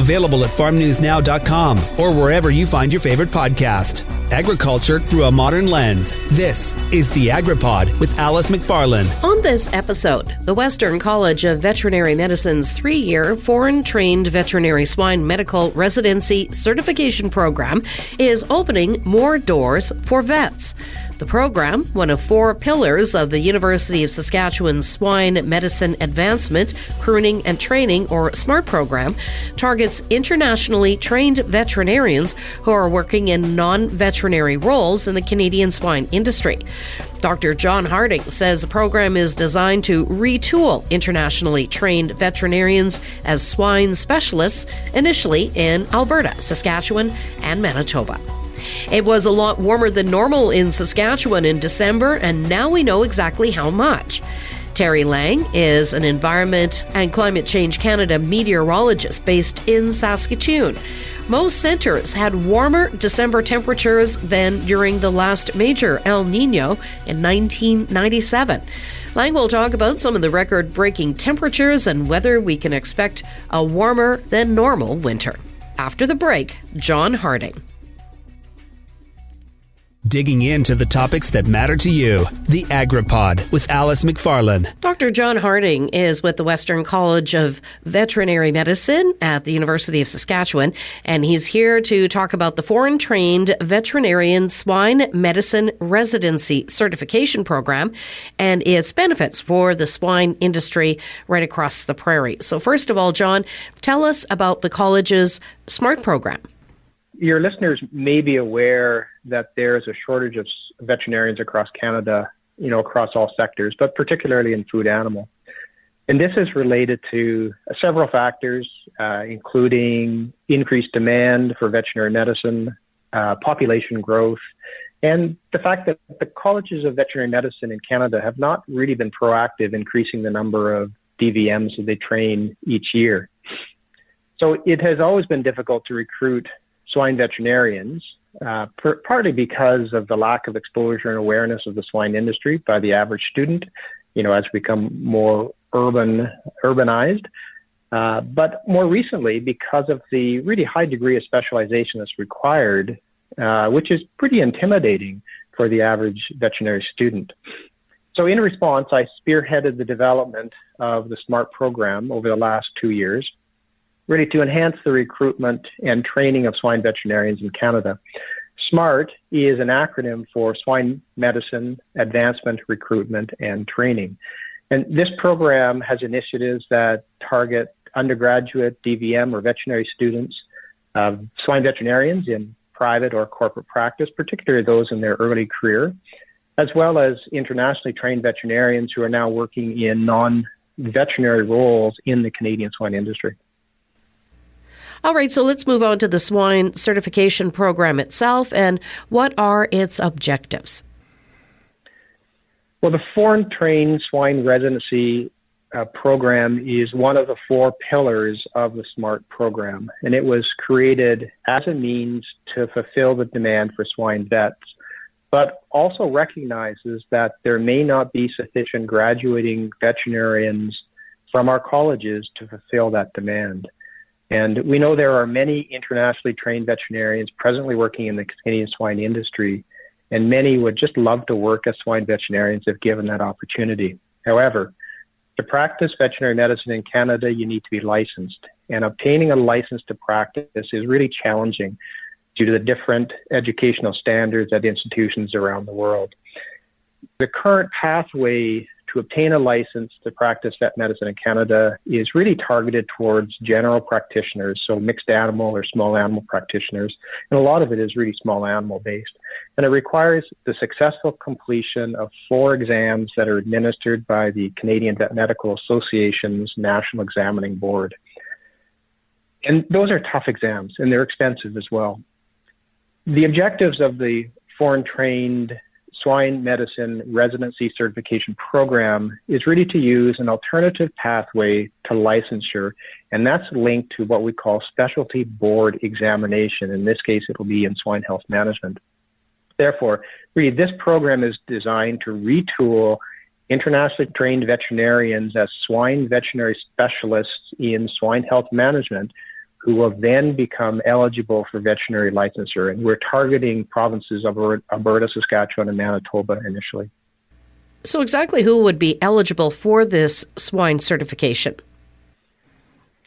Available at farmnewsnow.com or wherever you find your favorite podcast. Agriculture through a modern lens. This is the AgriPod with Alice McFarland. On this episode, the Western College of Veterinary Medicine's three year foreign trained veterinary swine medical residency certification program is opening more doors for vets. The program, one of four pillars of the University of Saskatchewan Swine Medicine Advancement, Pruning and Training, or SMART program, targets internationally trained veterinarians who are working in non veterinary roles in the Canadian swine industry. Dr. John Harding says the program is designed to retool internationally trained veterinarians as swine specialists, initially in Alberta, Saskatchewan, and Manitoba. It was a lot warmer than normal in Saskatchewan in December, and now we know exactly how much. Terri Lang is an Environment and Climate Change Canada meteorologist based in Saskatoon. Most centers had warmer December temperatures than during the last major El Nino in 1997. Lang will talk about some of the record breaking temperatures and whether we can expect a warmer than normal winter. After the break, John Harding digging into the topics that matter to you. The AgriPod with Alice McFarland. Dr. John Harding is with the Western College of Veterinary Medicine at the University of Saskatchewan, and he's here to talk about the foreign trained veterinarian swine medicine residency certification program and its benefits for the swine industry right across the prairie. So, first of all, John, tell us about the college's SMART program your listeners may be aware that there is a shortage of veterinarians across Canada, you know, across all sectors, but particularly in food animal. And this is related to several factors, uh, including increased demand for veterinary medicine, uh, population growth, and the fact that the colleges of veterinary medicine in Canada have not really been proactive increasing the number of DVMs that they train each year. So it has always been difficult to recruit swine veterinarians, uh, per, partly because of the lack of exposure and awareness of the swine industry by the average student, you know, as we become more urban, urbanized. Uh, but more recently, because of the really high degree of specialization that's required, uh, which is pretty intimidating for the average veterinary student. So, in response, I spearheaded the development of the SMART program over the last two years really to enhance the recruitment and training of swine veterinarians in Canada. SMART is an acronym for Swine Medicine Advancement, Recruitment, and Training. And this program has initiatives that target undergraduate DVM or veterinary students, uh, swine veterinarians in private or corporate practice, particularly those in their early career, as well as internationally trained veterinarians who are now working in non veterinary roles in the Canadian swine industry. All right, so let's move on to the swine certification program itself and what are its objectives? Well, the foreign trained swine residency uh, program is one of the four pillars of the SMART program, and it was created as a means to fulfill the demand for swine vets, but also recognizes that there may not be sufficient graduating veterinarians from our colleges to fulfill that demand. And we know there are many internationally trained veterinarians presently working in the Canadian swine industry, and many would just love to work as swine veterinarians if given that opportunity. However, to practice veterinary medicine in Canada, you need to be licensed, and obtaining a license to practice is really challenging due to the different educational standards at institutions around the world. The current pathway to obtain a license to practice vet medicine in Canada is really targeted towards general practitioners, so mixed animal or small animal practitioners, and a lot of it is really small animal based. And it requires the successful completion of four exams that are administered by the Canadian Vet Medical Association's National Examining Board. And those are tough exams, and they're expensive as well. The objectives of the foreign trained swine medicine residency certification program is really to use an alternative pathway to licensure, and that's linked to what we call specialty board examination. In this case, it will be in swine health management. Therefore, really, this program is designed to retool internationally trained veterinarians as swine veterinary specialists in swine health management who will then become eligible for veterinary licensure. And we're targeting provinces of Alberta, Saskatchewan, and Manitoba initially. So, exactly who would be eligible for this swine certification?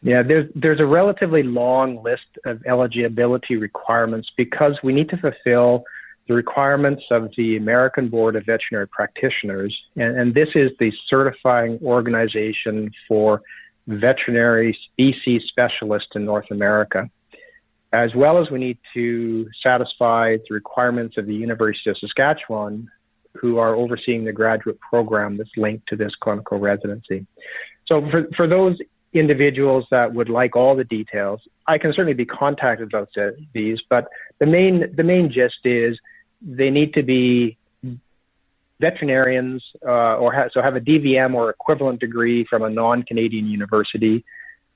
Yeah, there's there's a relatively long list of eligibility requirements because we need to fulfill the requirements of the American Board of Veterinary Practitioners, and, and this is the certifying organization for veterinary species specialist in North America, as well as we need to satisfy the requirements of the University of Saskatchewan, who are overseeing the graduate program that's linked to this clinical residency. So for, for those individuals that would like all the details, I can certainly be contacted about these, but the main, the main gist is they need to be veterinarians uh, or ha- so have a DVM or equivalent degree from a non-Canadian university.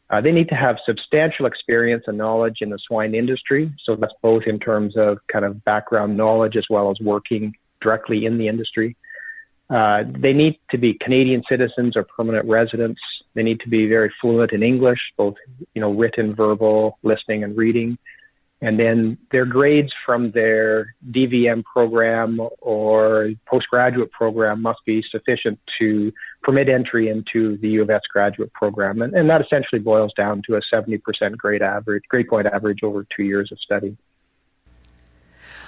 Uh, they need to have substantial experience and knowledge in the swine industry. So that's both in terms of kind of background knowledge as well as working directly in the industry. Uh, they need to be Canadian citizens or permanent residents. They need to be very fluent in English, both you know written, verbal, listening, and reading and then their grades from their DVM program or postgraduate program must be sufficient to permit entry into the U of S graduate program. And, and that essentially boils down to a 70% grade average, grade point average over two years of study.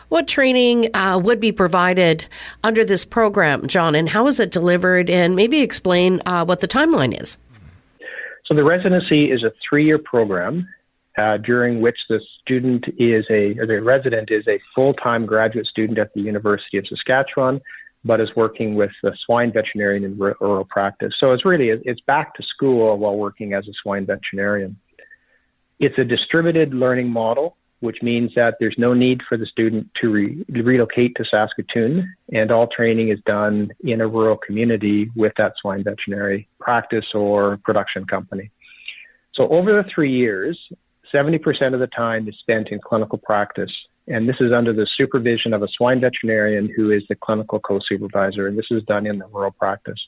What training uh, would be provided under this program, John, and how is it delivered? And maybe explain uh, what the timeline is. So, the residency is a three year program uh, during which the student is a, the resident is a full-time graduate student at the University of Saskatchewan, but is working with a swine veterinarian in rural practice. So it's really, it's back to school while working as a swine veterinarian. It's a distributed learning model, which means that there's no need for the student to re- relocate to Saskatoon, and all training is done in a rural community with that swine veterinary practice or production company. So over the three years, 70% of the time is spent in clinical practice. And this is under the supervision of a swine veterinarian who is the clinical co supervisor. And this is done in the rural practice.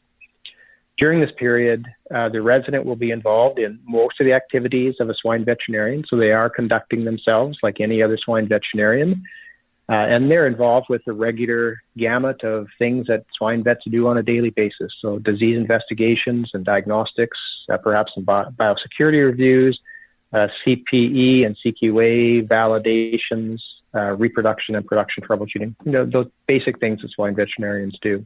During this period, uh, the resident will be involved in most of the activities of a swine veterinarian. So they are conducting themselves like any other swine veterinarian. Uh, and they're involved with the regular gamut of things that swine vets do on a daily basis. So disease investigations and diagnostics, uh, perhaps some biosecurity reviews, uh, CPE and CQA validations, uh, reproduction and production troubleshooting. You know, those basic things that swine veterinarians do.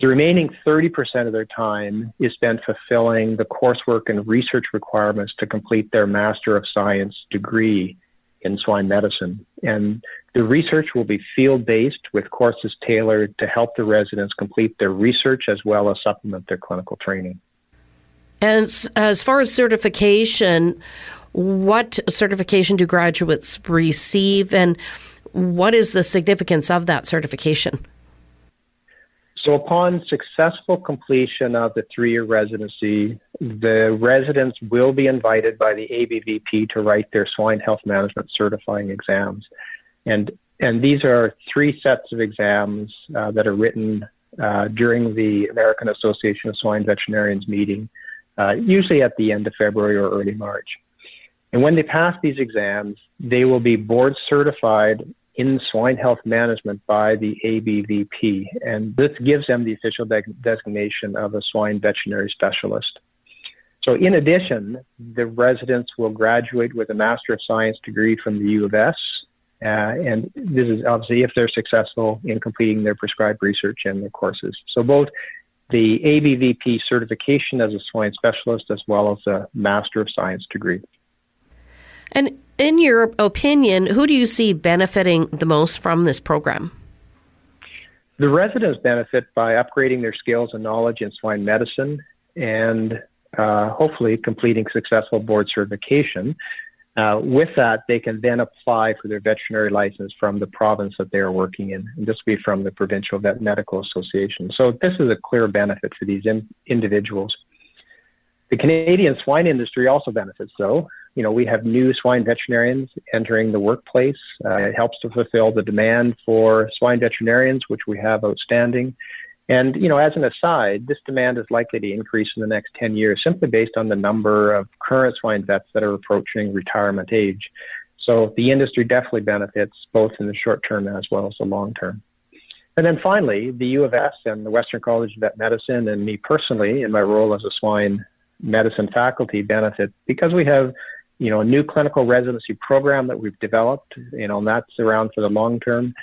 The remaining 30% of their time is spent fulfilling the coursework and research requirements to complete their Master of Science degree in swine medicine. And the research will be field based with courses tailored to help the residents complete their research as well as supplement their clinical training. And as far as certification, what certification do graduates receive and what is the significance of that certification? So, upon successful completion of the three year residency, the residents will be invited by the ABVP to write their swine health management certifying exams. And, and these are three sets of exams uh, that are written uh, during the American Association of Swine Veterinarians meeting uh, usually at the end of February or early March. And when they pass these exams, they will be board certified in swine health management by the ABVP. And this gives them the official de- designation of a swine veterinary specialist. So, in addition, the residents will graduate with a Master of Science degree from the U of S. Uh, and this is obviously if they're successful in completing their prescribed research and their courses. So, both the ABVP certification as a swine specialist as well as a Master of Science degree. And in your opinion, who do you see benefiting the most from this program? The residents benefit by upgrading their skills and knowledge in swine medicine and uh, hopefully completing successful board certification uh, with that, they can then apply for their veterinary license from the province that they are working in. And this will be from the Provincial Vet Medical Association. So this is a clear benefit for these in- individuals. The Canadian swine industry also benefits, though. You know, we have new swine veterinarians entering the workplace. Uh, it helps to fulfill the demand for swine veterinarians, which we have outstanding. And, you know, as an aside, this demand is likely to increase in the next 10 years simply based on the number of current swine vets that are approaching retirement age. So the industry definitely benefits both in the short term as well as the long term. And then finally, the U of S and the Western College of Vet Medicine and me personally in my role as a swine medicine faculty benefit because we have, you know, a new clinical residency program that we've developed, you know, and that's around for the long term.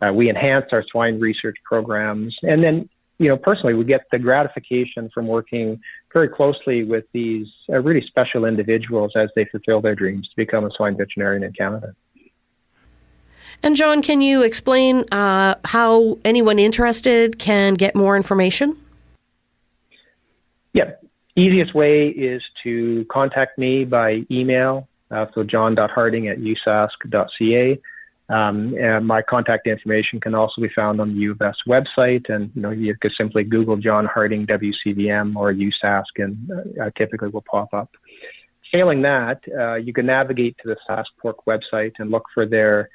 Uh, we enhance our swine research programs. And then, you know, personally, we get the gratification from working very closely with these uh, really special individuals as they fulfill their dreams to become a swine veterinarian in Canada. And John, can you explain uh, how anyone interested can get more information? Yeah, easiest way is to contact me by email. Uh, so john.harding at usask.ca. Um, and my contact information can also be found on the U of S website, and you know you could simply Google John Harding WCVM or USask, and uh, typically will pop up. Failing that, uh, you can navigate to the SaskPork website and look for their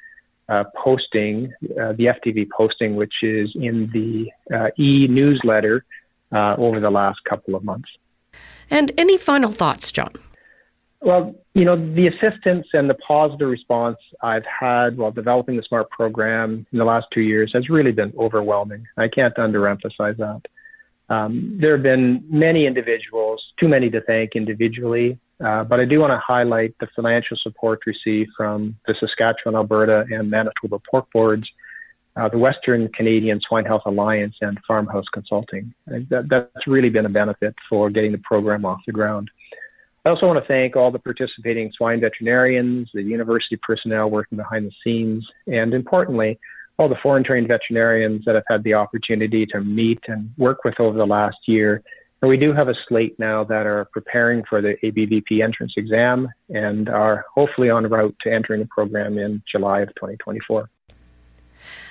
uh, posting, uh, the FTV posting, which is in the uh, e newsletter uh, over the last couple of months. And any final thoughts, John? Well, you know, the assistance and the positive response I've had while developing the SMART program in the last two years has really been overwhelming. I can't underemphasize that. Um, there have been many individuals, too many to thank individually, uh, but I do want to highlight the financial support received from the Saskatchewan, Alberta, and Manitoba pork boards, uh, the Western Canadian Swine Health Alliance, and Farmhouse Consulting. That, that's really been a benefit for getting the program off the ground. I also want to thank all the participating swine veterinarians, the university personnel working behind the scenes, and importantly, all the foreign trained veterinarians that I've had the opportunity to meet and work with over the last year. And we do have a slate now that are preparing for the ABVP entrance exam and are hopefully on route to entering the program in July of 2024.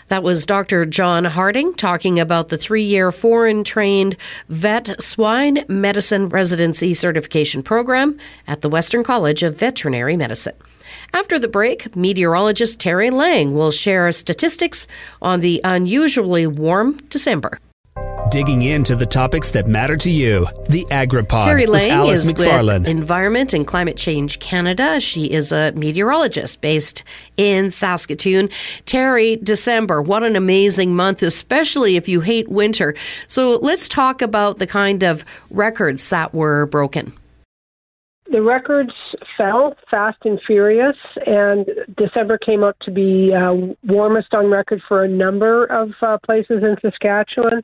That was Dr. John Harding talking about the three year foreign trained vet swine medicine residency certification program at the Western College of Veterinary Medicine. After the break, meteorologist Terri Lang will share statistics on the unusually warm December digging into the topics that matter to you. The AgriPod Terri with Alice is McFarland. with Environment and Climate Change Canada. She is a meteorologist based in Saskatoon. Terri, December, what an amazing month, especially if you hate winter. So let's talk about the kind of records that were broken. The records fell fast and furious, and December came out to be uh, warmest on record for a number of uh, places in Saskatchewan.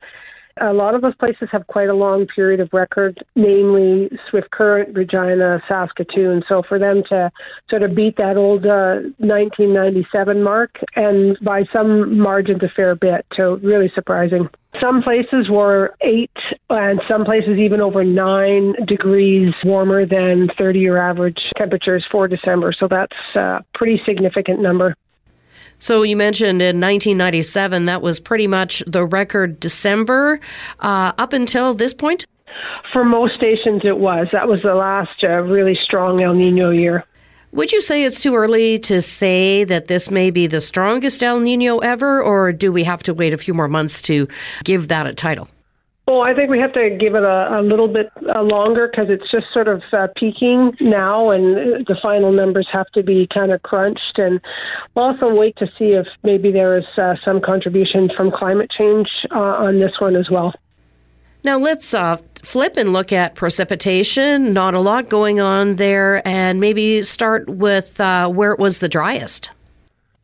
A lot of those places have quite a long period of record, namely Swift Current, Regina, Saskatoon. So for them to sort of beat that old uh, 1997 mark, and by some margins a fair bit, so really surprising. Some places were eight, and some places even over nine degrees warmer than 30 year average temperatures for December. So that's a pretty significant number. So you mentioned in 1997, that was pretty much the record December uh, up until this point? For most stations, it was. That was the last uh, really strong El Nino year. Would you say it's too early to say that this may be the strongest El Nino ever, or do we have to wait a few more months to give that a title? Well, I think we have to give it a, a little bit uh, longer because it's just sort of uh, peaking now, and the final numbers have to be kind of crunched. And we'll also wait to see if maybe there is uh, some contribution from climate change uh, on this one as well. Now let's uh, flip and look at precipitation. Not a lot going on there, and maybe start with uh, where it was the driest.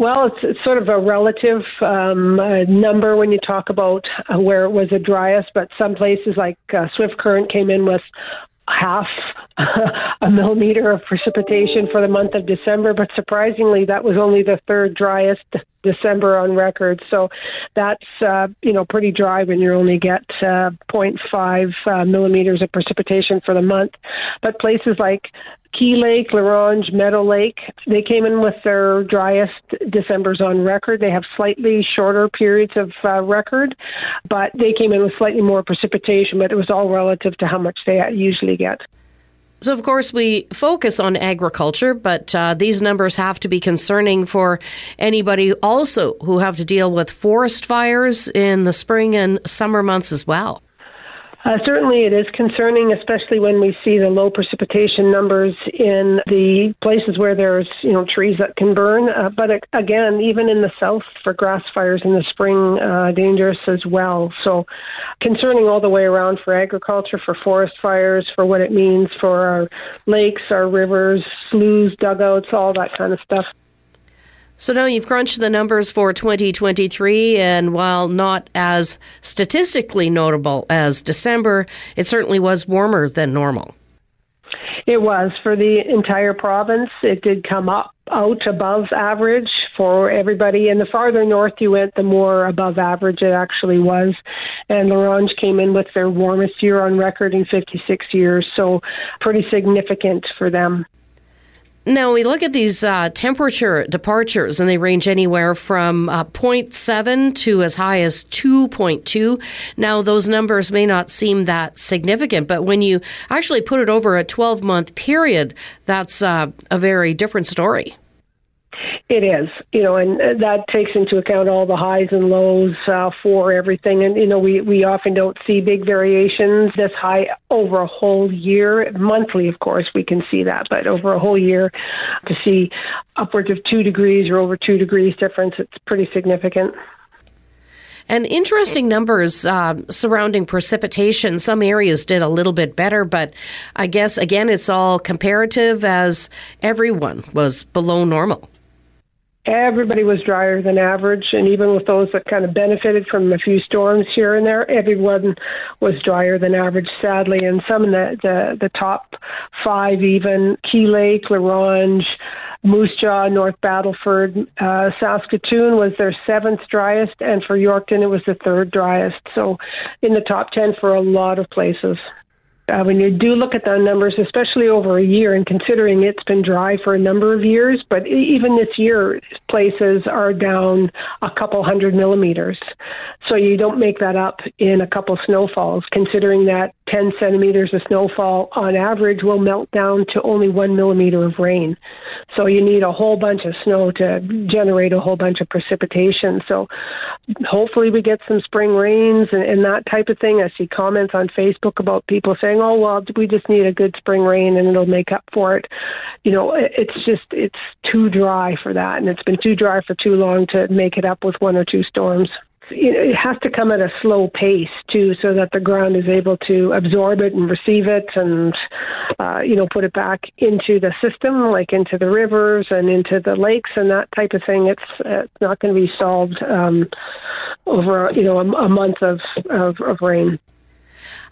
Well, it's, it's sort of a relative um, uh, number when you talk about uh, where it was the driest, but some places like uh, Swift Current came in with half a millimeter of precipitation for the month of December, but surprisingly, that was only the third driest December on record. So that's uh, you know pretty dry when you only get uh, 0.5 uh, millimeters of precipitation for the month. But places like Key Lake, La Ronge, Meadow Lake, they came in with their driest Decembers on record. They have slightly shorter periods of uh, record, but they came in with slightly more precipitation, but it was all relative to how much they usually get. So, of course, we focus on agriculture, but uh, these numbers have to be concerning for anybody also who have to deal with forest fires in the spring and summer months as well. Uh, certainly, it is concerning, especially when we see the low precipitation numbers in the places where there's you know trees that can burn. Uh, but again, even in the south for grass fires in the spring, uh, dangerous as well. So, concerning all the way around for agriculture, for forest fires, for what it means for our lakes, our rivers, sloughs, dugouts, all that kind of stuff. So now you've crunched the numbers for 2023, and while not as statistically notable as December, it certainly was warmer than normal. It was for the entire province. It did come up out above average for everybody. And the farther north you went, the more above average it actually was. And La Ronge came in with their warmest year on record in 56 years, so pretty significant for them. Now, we look at these uh, temperature departures, and they range anywhere from uh, 0.7 to as high as 2.2. Now, those numbers may not seem that significant, but when you actually put it over a 12 month period, that's uh, a very different story. It is, you know, and that takes into account all the highs and lows uh, for everything. And, you know, we, we often don't see big variations this high over a whole year. Monthly, of course, we can see that, but over a whole year to see upwards of two degrees or over two degrees difference, it's pretty significant. And interesting numbers uh, surrounding precipitation. Some areas did a little bit better, but I guess, again, it's all comparative as everyone was below normal everybody was drier than average, and even with those that kind of benefited from a few storms here and there, everyone was drier than average, sadly. And some of the the, the top five, even Key Lake, La Ronge, Moose Jaw, North Battleford, uh, Saskatoon was their seventh driest, and for Yorkton it was the third driest. So, in the top ten for a lot of places. Uh, when you do look at the numbers, especially over a year, and considering it's been dry for a number of years, but even this year, places are down a couple hundred millimeters. So you don't make that up in a couple snowfalls, considering that 10 centimeters of snowfall on average will melt down to only one millimeter of rain. So you need a whole bunch of snow to generate a whole bunch of precipitation. So hopefully we get some spring rains and, and that type of thing. I see comments on Facebook about people saying, oh, well, we just need a good spring rain and it'll make up for it. You know, it's just, it's too dry for that. And it's been too dry for too long to make it up with one or two storms you know, it has to come at a slow pace too, so that the ground is able to absorb it and receive it, and uh, you know, put it back into the system, like into the rivers and into the lakes and that type of thing. It's, uh, not going to be solved um, over you know a, a month of, of, of rain.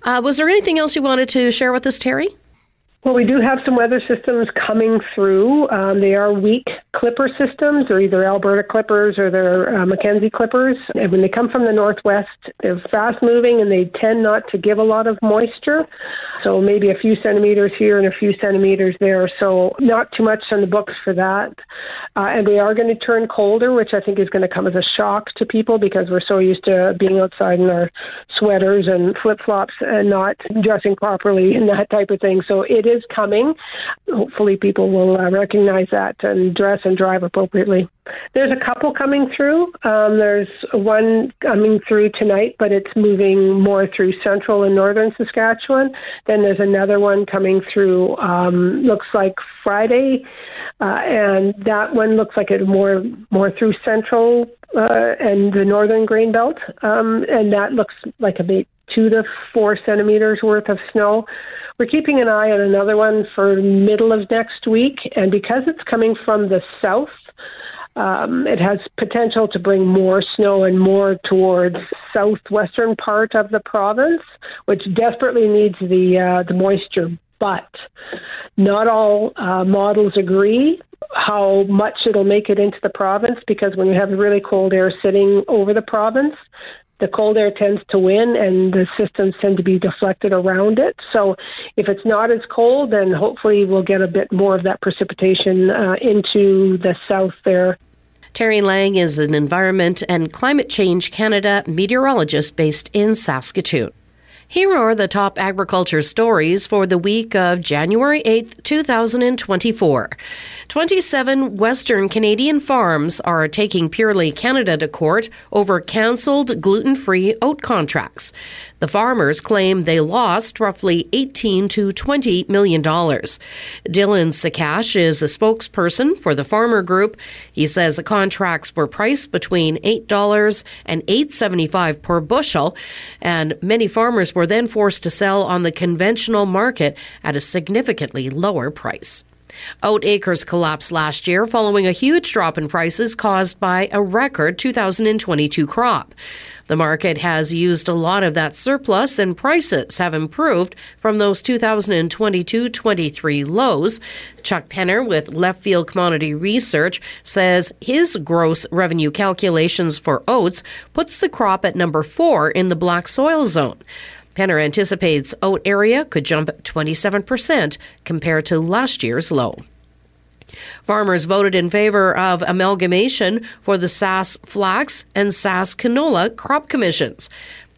Uh, was there anything else you wanted to share with us, Terri? Well, we do have some weather systems coming through. Um, they are weak clipper systems. They're either Alberta clippers or they're uh, Mackenzie clippers. And when they come from the northwest, they're fast moving and they tend not to give a lot of moisture. So maybe a few centimeters here and a few centimeters there. So not too much on the books for that. Uh, and we are going to turn colder, which I think is going to come as a shock to people because we're so used to being outside in our sweaters and flip flops and not dressing properly and that type of thing. So it is coming. Hopefully, people will uh, recognize that and dress and drive appropriately. There's a couple coming through. Um, there's one coming through tonight, but it's moving more through central and northern Saskatchewan. Then there's another one coming through, um, looks like Friday, uh, and that one looks like it more more through central uh, and the northern grain belt, um, and that looks like about two to four centimeters worth of snow. We're keeping an eye on another one for middle of next week, and because it's coming from the south, um, it has potential to bring more snow and more towards southwestern part of the province, which desperately needs the uh, the moisture. But not all uh, models agree how much it'll make it into the province because when you have really cold air sitting over the province, the cold air tends to win and the systems tend to be deflected around it. So if it's not as cold, then hopefully we'll get a bit more of that precipitation uh, into the south there. Terri Lang is an Environment and Climate Change Canada meteorologist based in Saskatoon. Here are the top agriculture stories for the week of January 8th, 2024. 27 Western Canadian farms are taking Purely Canada to court over cancelled gluten free oat contracts. The farmers claim they lost roughly 18 to 20 million dollars. Dylan Sakash is a spokesperson for the farmer group. He says the contracts were priced between $8 and $8.75 per bushel, and many farmers were then forced to sell on the conventional market at a significantly lower price. Oat acres collapsed last year following a huge drop in prices caused by a record 2022 crop. The market has used a lot of that surplus and prices have improved from those 2022 23 lows. Chuck Penner with Left Field Commodity Research says his gross revenue calculations for oats puts the crop at number four in the black soil zone. Penner anticipates oat area could jump 27% compared to last year's low. Farmers voted in favor of amalgamation for the Sask Flax and Sask Canola crop commissions.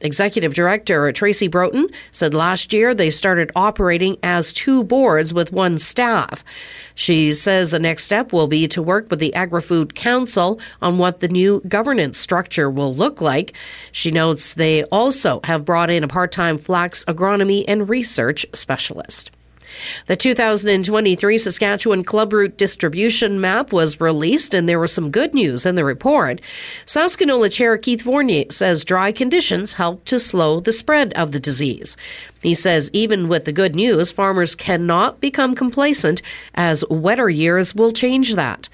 Executive Director Tracy Broughton said last year they started operating as two boards with one staff. She says the next step will be to work with the Agri Food Council on what the new governance structure will look like. She notes they also have brought in a part time flax agronomy and research specialist. The 2023 Saskatchewan Clubroot distribution map was released, and there was some good news in the report. Sask Canola Chair Keith Fournier says dry conditions helped to slow the spread of the disease. He says even with the good news, farmers cannot become complacent as wetter years will change that.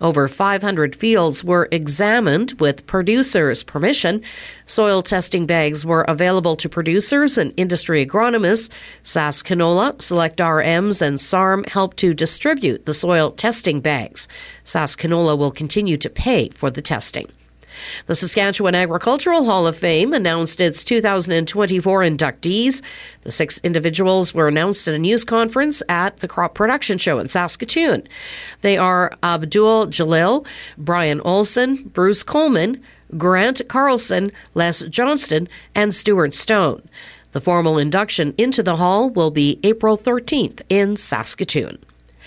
Over 500 fields were examined with producers' permission. Soil testing bags were available to producers and industry agronomists. Sask Canola, Select RMs, and SARM helped to distribute the soil testing bags. Sask Canola will continue to pay for the testing. The Saskatchewan Agricultural Hall of Fame announced its 2024 inductees. The six individuals were announced at a news conference at the Crop Production Show in Saskatoon. They are Abdul Jalil, Brian Olson, Bruce Coleman, Grant Carlson, Les Johnston, and Stuart Stone. The formal induction into the hall will be April 13th in Saskatoon.